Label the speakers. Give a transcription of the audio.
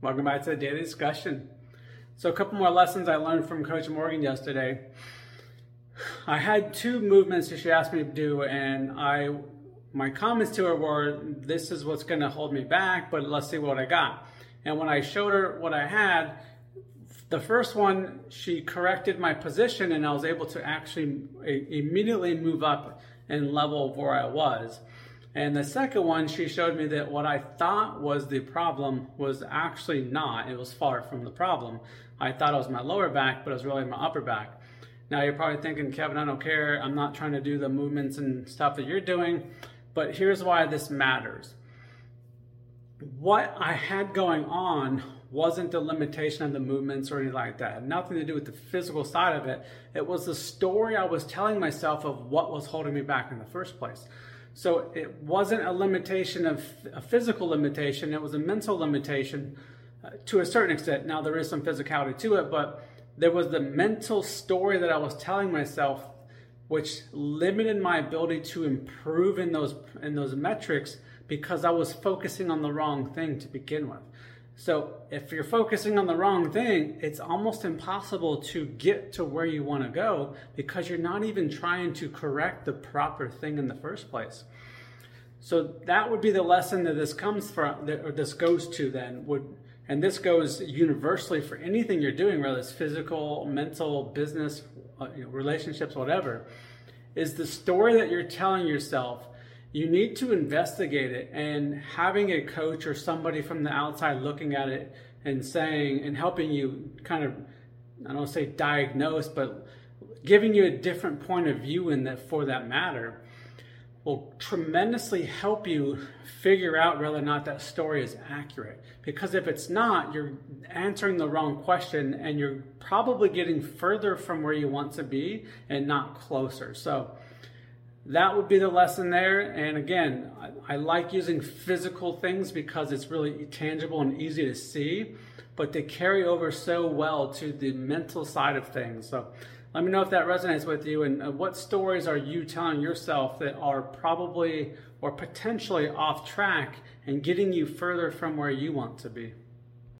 Speaker 1: Welcome back to the daily discussion. So, a couple more lessons I learned from Coach Morgan yesterday. I had two movements that she asked me to do, and I my comments to her were, "This is what's going to hold me back, but let's see what I got." And when I showed her what I had, the first one she corrected my position, and I was able to actually immediately move up and level of where I was. And the second one, she showed me that what I thought was the problem was actually not. It was far from the problem. I thought it was my lower back, but it was really my upper back. Now you're probably thinking, Kevin, I don't care. I'm not trying to do the movements and stuff that you're doing. But here's why this matters. What I had going on wasn't the limitation of the movements or anything like that. Nothing to do with the physical side of it. It was the story I was telling myself of what was holding me back in the first place. So it wasn't a limitation of a physical limitation, it was a mental limitation uh, to a certain extent. Now, there is some physicality to it, but there was the mental story that I was telling myself, which limited my ability to improve in those, in those metrics because I was focusing on the wrong thing to begin with. So if you're focusing on the wrong thing, it's almost impossible to get to where you want to go because you're not even trying to correct the proper thing in the first place. So that would be the lesson that this comes from, or this goes to then would, and this goes universally for anything you're doing, whether it's physical, mental, business, uh, relationships, whatever, is the story that you're telling yourself you need to investigate it and having a coach or somebody from the outside looking at it and saying and helping you kind of I don't say diagnose but giving you a different point of view in that for that matter will tremendously help you figure out whether or not that story is accurate. Because if it's not you're answering the wrong question and you're probably getting further from where you want to be and not closer. So that would be the lesson there. And again, I, I, like using physical things because it's really tangible and easy to see, but they carry over so well to the mental side of things. So let me know if that resonates with you and uh, what stories are you telling yourself that are probably or potentially off track and getting you further from where you want to be.